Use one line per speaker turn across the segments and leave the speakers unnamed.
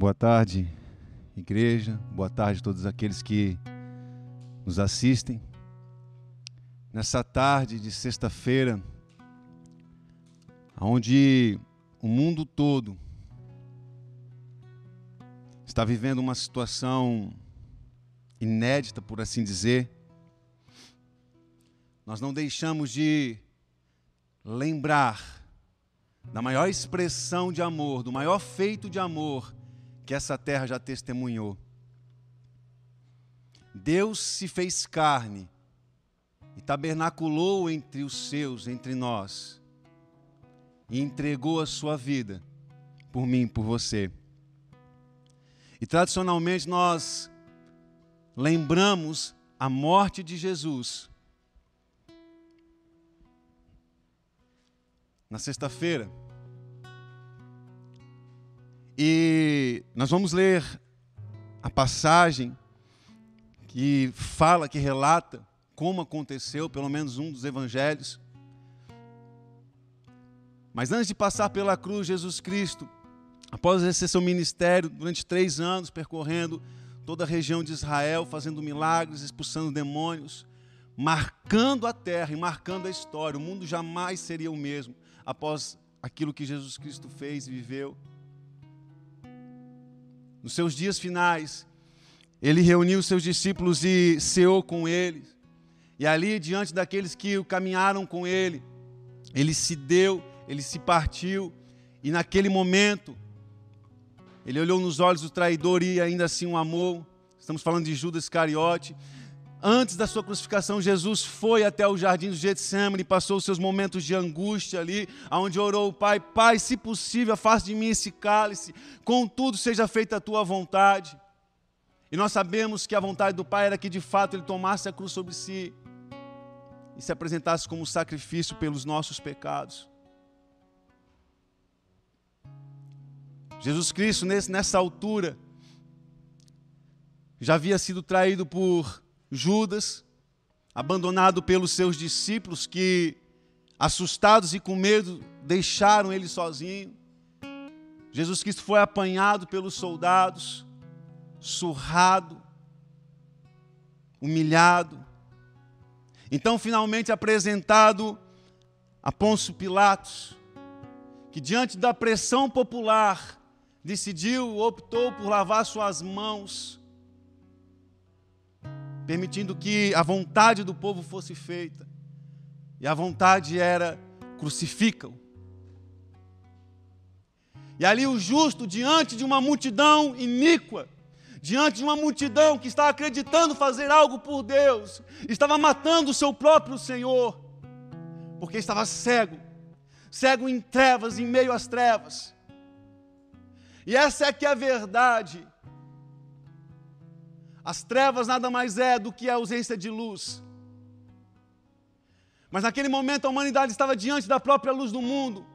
Boa tarde, igreja. Boa tarde a todos aqueles que nos assistem. Nessa tarde de sexta-feira, onde o mundo todo está vivendo uma situação inédita, por assim dizer, nós não deixamos de lembrar da maior expressão de amor, do maior feito de amor que essa terra já testemunhou. Deus se fez carne e tabernaculou entre os seus, entre nós, e entregou a sua vida por mim, por você. E tradicionalmente nós lembramos a morte de Jesus na sexta-feira. E nós vamos ler a passagem que fala, que relata como aconteceu, pelo menos um dos evangelhos. Mas antes de passar pela cruz, Jesus Cristo, após exercer seu ministério durante três anos, percorrendo toda a região de Israel, fazendo milagres, expulsando demônios, marcando a terra e marcando a história, o mundo jamais seria o mesmo após aquilo que Jesus Cristo fez e viveu. Nos seus dias finais, ele reuniu seus discípulos e ceou com eles. E ali, diante daqueles que caminharam com ele, ele se deu, ele se partiu, e naquele momento, ele olhou nos olhos do traidor e ainda assim o amou. Estamos falando de Judas Iscariote. Antes da sua crucificação, Jesus foi até o jardim do Getsemane passou os seus momentos de angústia ali, onde orou o Pai: Pai, se possível, afaste de mim esse cálice, contudo, seja feita a tua vontade. E nós sabemos que a vontade do Pai era que de fato ele tomasse a cruz sobre si e se apresentasse como sacrifício pelos nossos pecados. Jesus Cristo, nessa altura, já havia sido traído por Judas, abandonado pelos seus discípulos que, assustados e com medo, deixaram ele sozinho. Jesus Cristo foi apanhado pelos soldados, surrado, humilhado. Então, finalmente apresentado a Pôncio Pilatos, que diante da pressão popular decidiu, optou por lavar suas mãos permitindo que a vontade do povo fosse feita. E a vontade era: crucificam. E ali o justo, diante de uma multidão iníqua, diante de uma multidão que estava acreditando fazer algo por Deus, estava matando o seu próprio Senhor, porque estava cego, cego em trevas, em meio às trevas. E essa é que é a verdade. As trevas nada mais é do que a ausência de luz. Mas naquele momento a humanidade estava diante da própria luz do mundo.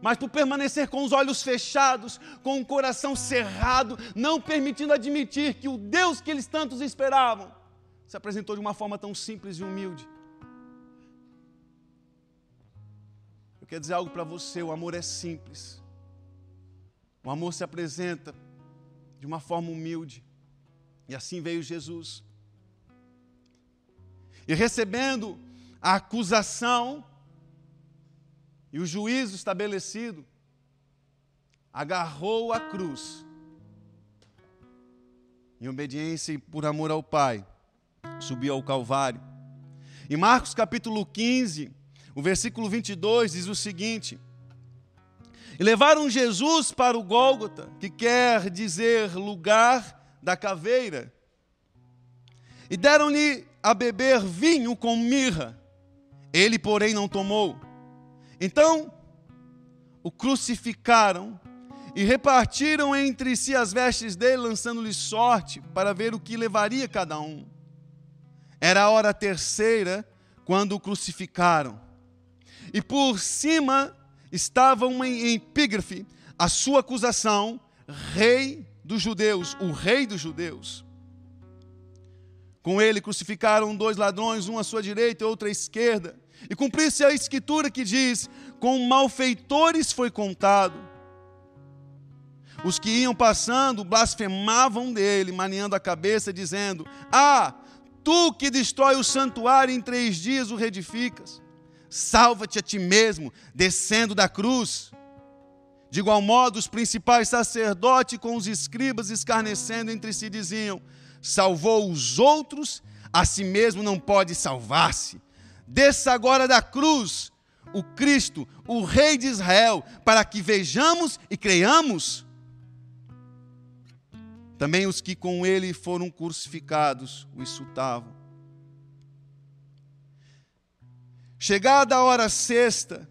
Mas por permanecer com os olhos fechados, com o coração cerrado, não permitindo admitir que o Deus que eles tantos esperavam se apresentou de uma forma tão simples e humilde. Eu quero dizer algo para você: o amor é simples. O amor se apresenta de uma forma humilde. E assim veio Jesus. E recebendo a acusação e o juízo estabelecido, agarrou a cruz. Em obediência e por amor ao Pai, subiu ao Calvário. Em Marcos capítulo 15, o versículo 22 diz o seguinte: E levaram Jesus para o Gólgota, que quer dizer lugar da caveira. E deram-lhe a beber vinho com mirra. Ele, porém, não tomou. Então o crucificaram e repartiram entre si as vestes dele, lançando-lhe sorte para ver o que levaria cada um. Era a hora terceira quando o crucificaram. E por cima estava uma epígrafe, a sua acusação, Rei dos judeus, o rei dos judeus. Com ele crucificaram dois ladrões, um à sua direita e outro à esquerda. E cumpriu-se a escritura que diz: Com malfeitores foi contado. Os que iam passando blasfemavam dele, maniando a cabeça, dizendo: Ah, tu que destrói o santuário em três dias o reedificas, salva-te a ti mesmo, descendo da cruz. De igual modo, os principais sacerdotes com os escribas escarnecendo entre si diziam: Salvou os outros, a si mesmo não pode salvar-se. Desça agora da cruz o Cristo, o Rei de Israel, para que vejamos e creiamos. Também os que com ele foram crucificados o insultavam. Chegada a hora sexta,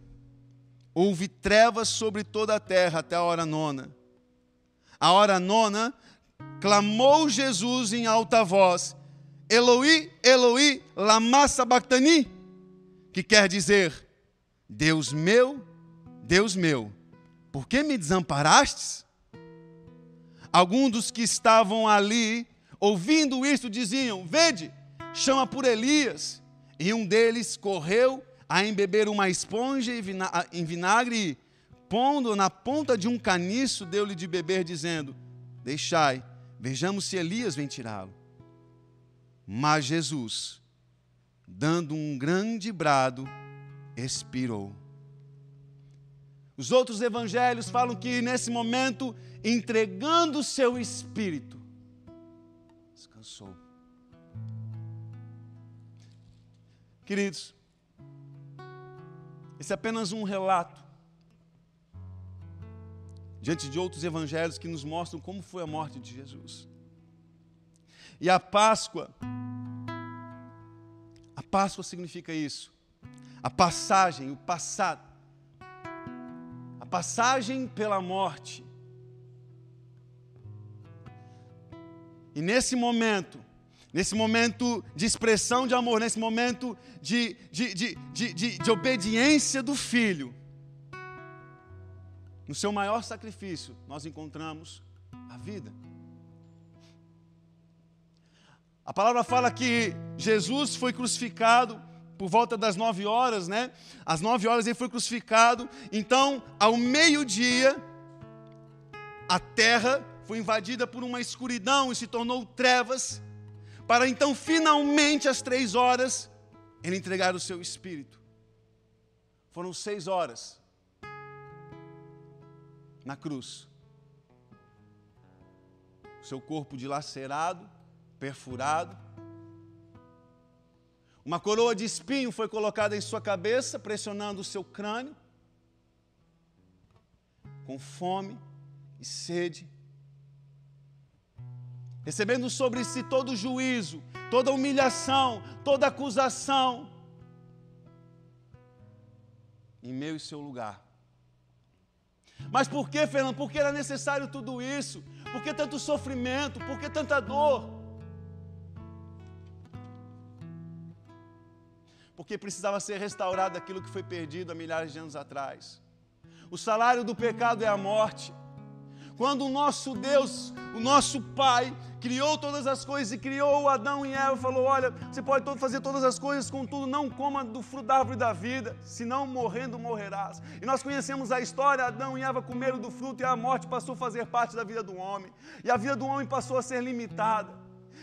houve trevas sobre toda a terra até a hora nona. A hora nona, clamou Jesus em alta voz: Eloi, Eloi, lama sabachthani, que quer dizer: Deus meu, Deus meu, por que me desamparastes? Alguns dos que estavam ali, ouvindo isto, diziam: Vede, chama por Elias. E um deles correu a embeber uma esponja em vinagre pondo na ponta de um caniço, deu-lhe de beber, dizendo: Deixai, vejamos se Elias vem tirá-lo. Mas Jesus, dando um grande brado, expirou. Os outros evangelhos falam que nesse momento entregando seu espírito, descansou. Queridos, esse é apenas um relato diante de outros evangelhos que nos mostram como foi a morte de Jesus. E a Páscoa, a Páscoa significa isso. A passagem, o passado. A passagem pela morte. E nesse momento, nesse momento de expressão de amor, nesse momento de, de, de, de, de, de obediência do filho, no seu maior sacrifício, nós encontramos a vida. A palavra fala que Jesus foi crucificado por volta das nove horas, né? Às nove horas ele foi crucificado. Então, ao meio-dia, a terra foi invadida por uma escuridão e se tornou trevas, para então, finalmente, às três horas, ele entregar o seu espírito. Foram seis horas na cruz. Seu corpo dilacerado, perfurado. Uma coroa de espinho foi colocada em sua cabeça, pressionando o seu crânio. Com fome e sede recebendo sobre si todo juízo, toda humilhação, toda acusação, em meu e seu lugar. Mas por que, Fernando? Por que era necessário tudo isso? Por que tanto sofrimento? Por que tanta dor? Porque precisava ser restaurado aquilo que foi perdido há milhares de anos atrás. O salário do pecado é a morte. Quando o nosso Deus, o nosso Pai, criou todas as coisas e criou Adão e Eva, falou: Olha, você pode fazer todas as coisas, contudo, não coma do fruto da árvore da vida, senão morrendo morrerás. E nós conhecemos a história: Adão e Eva comeram do fruto e a morte passou a fazer parte da vida do homem, e a vida do homem passou a ser limitada.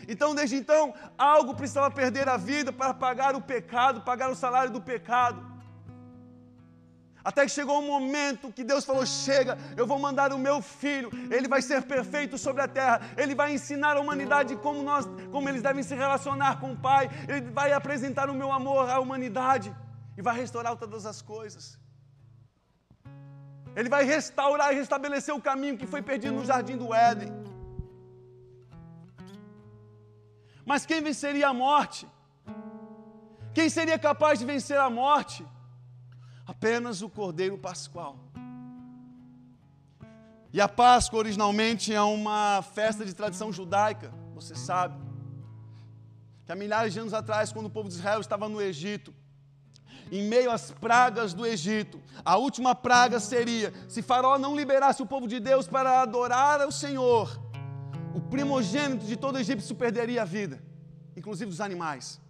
Então, desde então, algo precisava perder a vida para pagar o pecado, pagar o salário do pecado. Até que chegou um momento que Deus falou: Chega, eu vou mandar o meu filho, ele vai ser perfeito sobre a terra, ele vai ensinar a humanidade como, nós, como eles devem se relacionar com o Pai, ele vai apresentar o meu amor à humanidade e vai restaurar todas as coisas. Ele vai restaurar e restabelecer o caminho que foi perdido no jardim do Éden. Mas quem venceria a morte? Quem seria capaz de vencer a morte? Apenas o Cordeiro Pascual. E a Páscoa originalmente é uma festa de tradição judaica, você sabe. Que há milhares de anos atrás, quando o povo de Israel estava no Egito, em meio às pragas do Egito, a última praga seria: se Faraó não liberasse o povo de Deus para adorar ao Senhor, o primogênito de todo o Egito perderia a vida, inclusive dos animais.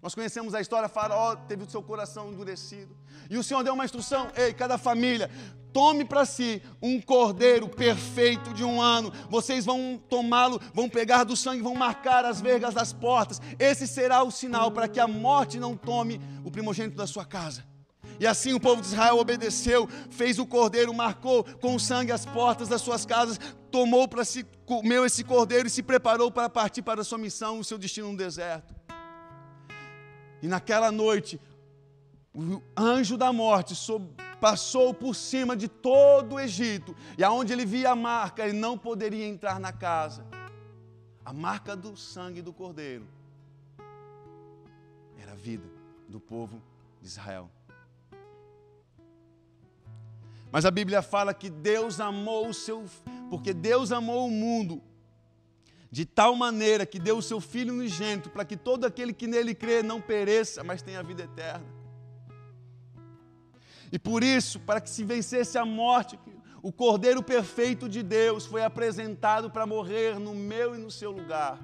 Nós conhecemos a história, Faraó teve o seu coração endurecido. E o Senhor deu uma instrução: ei, cada família, tome para si um cordeiro perfeito de um ano. Vocês vão tomá-lo, vão pegar do sangue, vão marcar as vergas das portas. Esse será o sinal para que a morte não tome o primogênito da sua casa. E assim o povo de Israel obedeceu, fez o cordeiro, marcou com sangue as portas das suas casas, tomou para si, comeu esse cordeiro e se preparou para partir para a sua missão, o seu destino no deserto. E naquela noite, o anjo da morte passou por cima de todo o Egito, e aonde ele via a marca, ele não poderia entrar na casa. A marca do sangue do cordeiro era a vida do povo de Israel. Mas a Bíblia fala que Deus amou o seu, porque Deus amou o mundo de tal maneira que deu o seu filho unigênito para que todo aquele que nele crê não pereça, mas tenha vida eterna. E por isso, para que se vencesse a morte, o Cordeiro perfeito de Deus foi apresentado para morrer no meu e no seu lugar.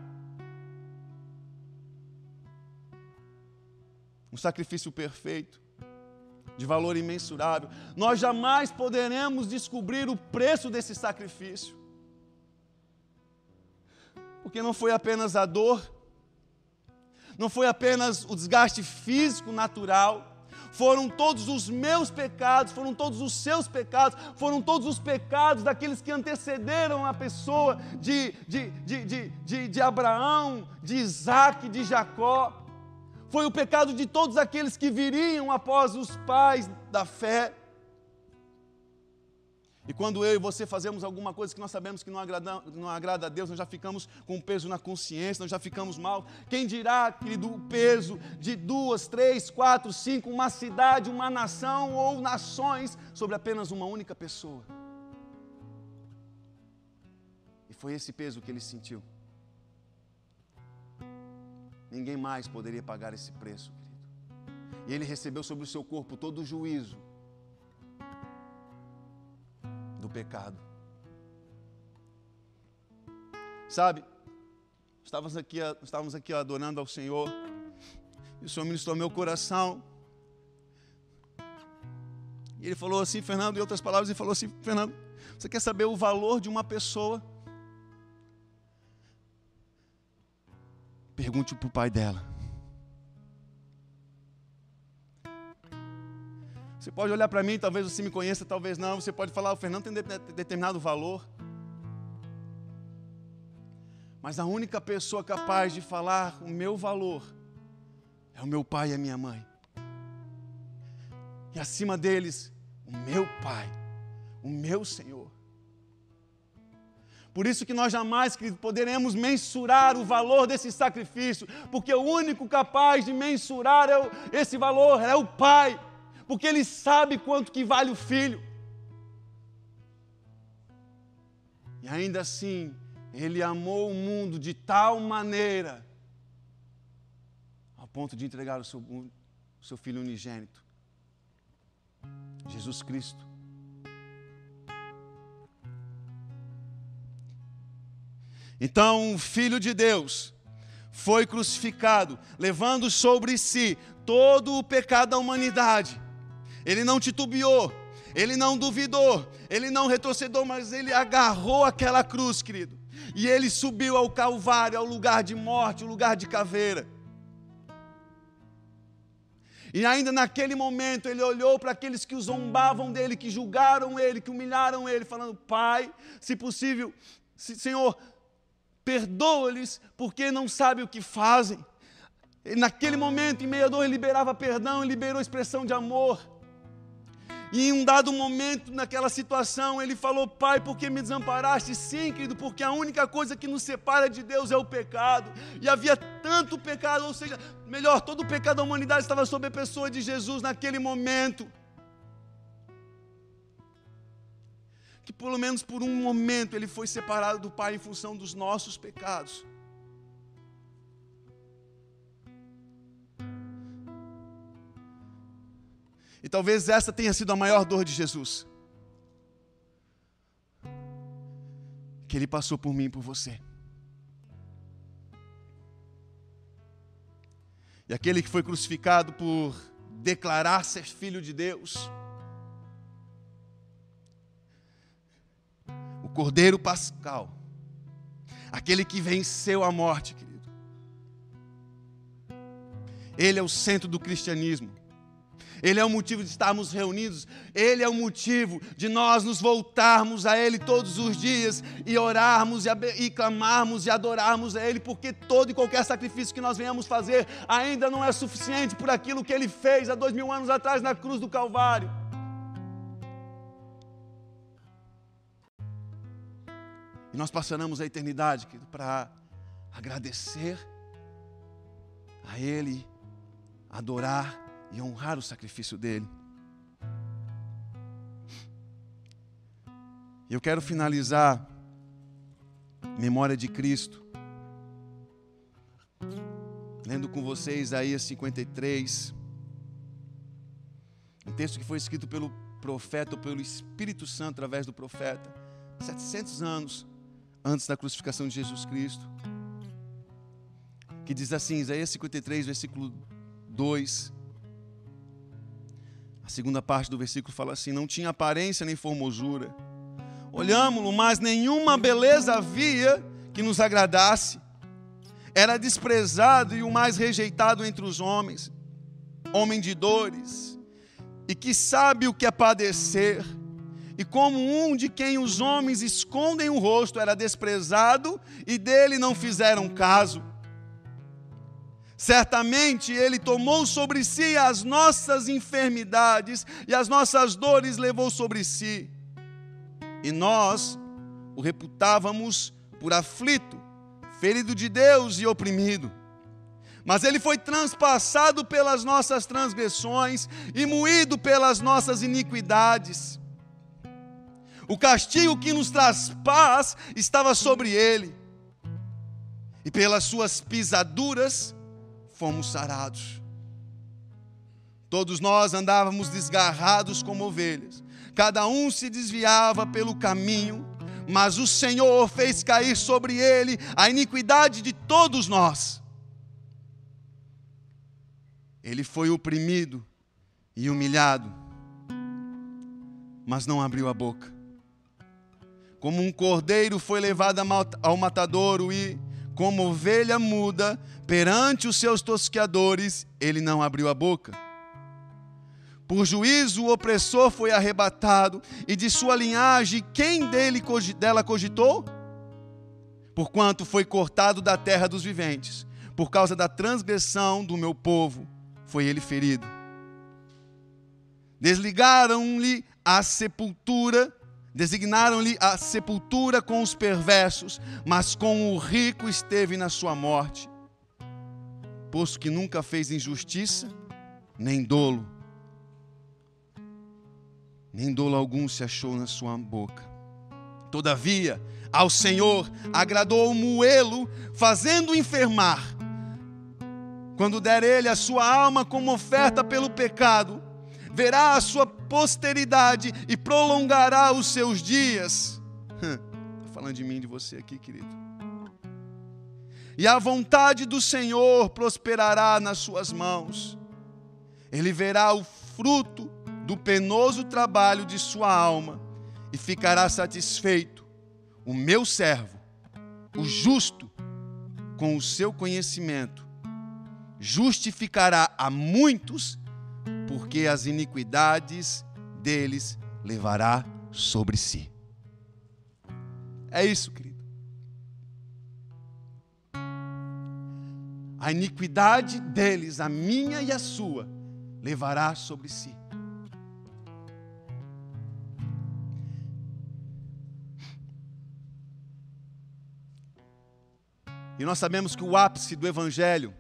Um sacrifício perfeito de valor imensurável. Nós jamais poderemos descobrir o preço desse sacrifício. Porque não foi apenas a dor, não foi apenas o desgaste físico natural, foram todos os meus pecados, foram todos os seus pecados, foram todos os pecados daqueles que antecederam a pessoa de, de, de, de, de, Abraão, de Isaac, de Jacó foi o pecado de todos aqueles que viriam após os pais da fé. E quando eu e você fazemos alguma coisa que nós sabemos que não agrada, não agrada a Deus, nós já ficamos com peso na consciência, nós já ficamos mal. Quem dirá, querido, o peso de duas, três, quatro, cinco, uma cidade, uma nação ou nações sobre apenas uma única pessoa? E foi esse peso que ele sentiu. Ninguém mais poderia pagar esse preço, querido. E ele recebeu sobre o seu corpo todo o juízo pecado. Sabe, estávamos aqui, estávamos aqui adorando ao Senhor, e o Senhor ministrou meu coração. E ele falou assim, Fernando, em outras palavras, ele falou assim: Fernando, você quer saber o valor de uma pessoa? Pergunte para o pai dela. Você pode olhar para mim, talvez você me conheça, talvez não. Você pode falar, o Fernando tem determinado valor. Mas a única pessoa capaz de falar o meu valor é o meu pai e a minha mãe. E acima deles, o meu pai, o meu Senhor. Por isso que nós jamais, poderemos mensurar o valor desse sacrifício, porque o único capaz de mensurar é esse valor é o Pai, porque Ele sabe quanto que vale o Filho. E ainda assim, Ele amou o mundo de tal maneira, ao ponto de entregar o seu, o seu Filho unigênito, Jesus Cristo. Então, o Filho de Deus foi crucificado, levando sobre si todo o pecado da humanidade. Ele não titubeou, ele não duvidou, ele não retrocedeu, mas ele agarrou aquela cruz, querido. E ele subiu ao Calvário, ao lugar de morte, ao lugar de caveira. E ainda naquele momento ele olhou para aqueles que o zombavam dele, que julgaram ele, que humilharam ele, falando: Pai, se possível, se, Senhor, perdoa-lhes porque não sabem o que fazem. E naquele momento, em meio à dor, ele liberava perdão, liberou expressão de amor. E em um dado momento, naquela situação, ele falou: Pai, por que me desamparaste? Sim, querido, porque a única coisa que nos separa de Deus é o pecado. E havia tanto pecado, ou seja, melhor, todo o pecado da humanidade estava sobre a pessoa de Jesus naquele momento. que pelo menos por um momento ele foi separado do Pai em função dos nossos pecados. E talvez essa tenha sido a maior dor de Jesus. Que ele passou por mim e por você. E aquele que foi crucificado por declarar ser filho de Deus, Cordeiro Pascal, aquele que venceu a morte, querido. Ele é o centro do cristianismo. Ele é o motivo de estarmos reunidos, Ele é o motivo de nós nos voltarmos a Ele todos os dias e orarmos e, e clamarmos e adorarmos a Ele, porque todo e qualquer sacrifício que nós venhamos fazer ainda não é suficiente por aquilo que Ele fez há dois mil anos atrás na cruz do Calvário. E nós passaremos a eternidade, querido, para agradecer a Ele, adorar e honrar o sacrifício dele. Eu quero finalizar memória de Cristo, lendo com vocês Isaías 53, um texto que foi escrito pelo profeta, ou pelo Espírito Santo através do profeta, 700 anos antes da crucificação de Jesus Cristo, que diz assim, Isaías 53, versículo 2: a segunda parte do versículo fala assim: Não tinha aparência nem formosura. Olhámo-lo, mas nenhuma beleza havia que nos agradasse. Era desprezado e o mais rejeitado entre os homens, homem de dores, e que sabe o que é padecer. E como um de quem os homens escondem o rosto, era desprezado e dele não fizeram caso. Certamente Ele tomou sobre si as nossas enfermidades e as nossas dores levou sobre si. E nós o reputávamos por aflito, ferido de Deus e oprimido. Mas ele foi transpassado pelas nossas transgressões e moído pelas nossas iniquidades. O castigo que nos traz paz estava sobre ele, e pelas suas pisaduras fomos sarados. Todos nós andávamos desgarrados como ovelhas, cada um se desviava pelo caminho, mas o Senhor fez cair sobre ele a iniquidade de todos nós. Ele foi oprimido e humilhado, mas não abriu a boca. Como um cordeiro foi levado ao matadouro e, como ovelha muda, perante os seus tosqueadores, ele não abriu a boca. Por juízo o opressor foi arrebatado, e de sua linhagem quem dele, dela cogitou? Porquanto foi cortado da terra dos viventes, por causa da transgressão do meu povo, foi ele ferido. Desligaram-lhe a sepultura Designaram-lhe a sepultura com os perversos, mas com o rico esteve na sua morte, posto que nunca fez injustiça, nem dolo, nem dolo algum se achou na sua boca. Todavia, ao Senhor agradou moê-lo, fazendo enfermar. Quando der ele a sua alma como oferta pelo pecado, verá a sua posteridade e prolongará os seus dias. Estou falando de mim de você aqui, querido. E a vontade do Senhor prosperará nas suas mãos. Ele verá o fruto do penoso trabalho de sua alma e ficará satisfeito. O meu servo, o justo, com o seu conhecimento, justificará a muitos porque as iniquidades deles levará sobre si. É isso, querido. A iniquidade deles, a minha e a sua, levará sobre si. E nós sabemos que o ápice do Evangelho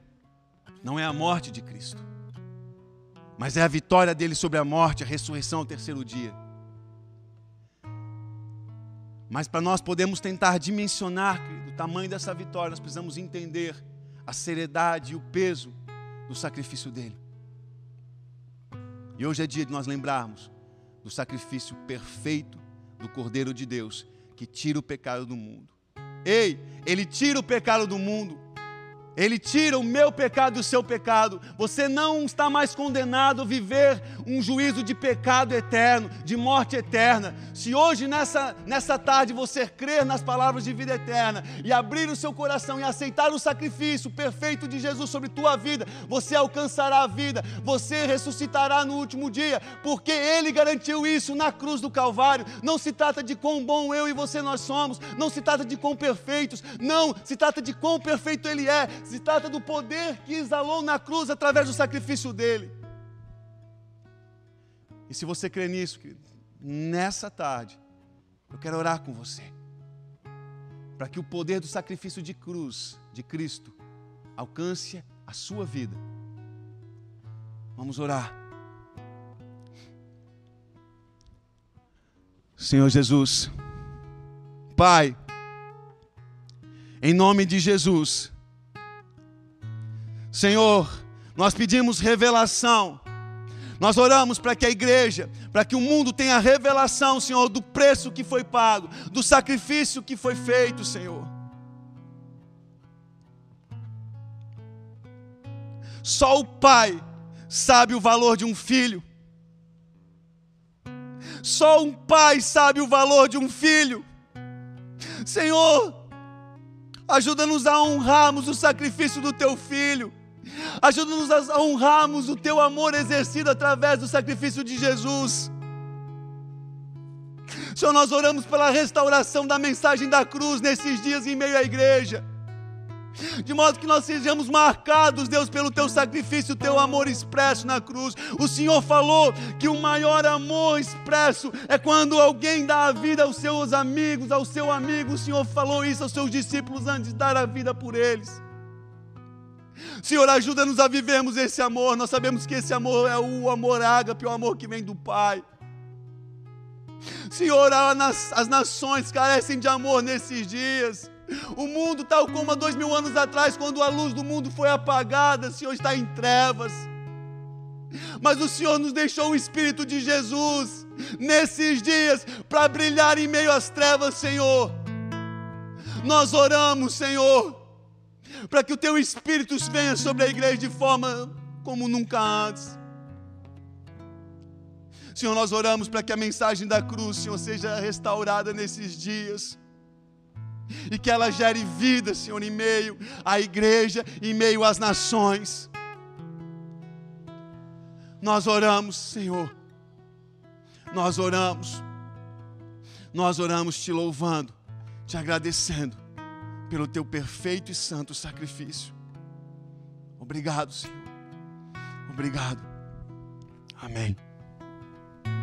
não é a morte de Cristo mas é a vitória dele sobre a morte, a ressurreição ao terceiro dia. Mas para nós podermos tentar dimensionar o tamanho dessa vitória, nós precisamos entender a seriedade e o peso do sacrifício dele. E hoje é dia de nós lembrarmos do sacrifício perfeito do Cordeiro de Deus, que tira o pecado do mundo. Ei, ele tira o pecado do mundo Ele tira o meu pecado e o seu pecado. Você não está mais condenado a viver um juízo de pecado eterno, de morte eterna. Se hoje, nessa, nessa tarde, você crer nas palavras de vida eterna e abrir o seu coração e aceitar o sacrifício perfeito de Jesus sobre tua vida, você alcançará a vida, você ressuscitará no último dia, porque Ele garantiu isso na cruz do Calvário. Não se trata de quão bom eu e você nós somos, não se trata de quão perfeitos, não, se trata de quão perfeito Ele é se trata do poder que exalou na cruz através do sacrifício dele. E se você crê nisso, nessa tarde, eu quero orar com você, para que o poder do sacrifício de cruz de Cristo alcance a sua vida. Vamos orar. Senhor Jesus, Pai, em nome de Jesus, Senhor, nós pedimos revelação. Nós oramos para que a igreja, para que o mundo tenha revelação, Senhor, do preço que foi pago, do sacrifício que foi feito, Senhor. Só o Pai sabe o valor de um filho. Só um pai sabe o valor de um filho. Senhor, ajuda-nos a honrarmos o sacrifício do teu filho. Ajuda-nos a honrarmos o teu amor exercido através do sacrifício de Jesus. Senhor, nós oramos pela restauração da mensagem da cruz nesses dias em meio à igreja. De modo que nós sejamos marcados, Deus, pelo teu sacrifício, o teu amor expresso na cruz. O Senhor falou que o maior amor expresso é quando alguém dá a vida aos seus amigos, ao seu amigo. O Senhor falou isso aos seus discípulos antes de dar a vida por eles. Senhor, ajuda-nos a vivermos esse amor. Nós sabemos que esse amor é o amor ágape, o amor que vem do Pai. Senhor, as nações carecem de amor nesses dias. O mundo, tal como há dois mil anos atrás, quando a luz do mundo foi apagada, Senhor, está em trevas. Mas o Senhor nos deixou o Espírito de Jesus nesses dias para brilhar em meio às trevas, Senhor. Nós oramos, Senhor para que o teu Espírito venha sobre a igreja de forma como nunca antes. Senhor, nós oramos para que a mensagem da cruz, Senhor, seja restaurada nesses dias. E que ela gere vida, Senhor, em meio à igreja, em meio às nações. Nós oramos, Senhor. Nós oramos. Nós oramos te louvando, te agradecendo pelo teu perfeito e santo sacrifício. Obrigado, Senhor. Obrigado. Amém.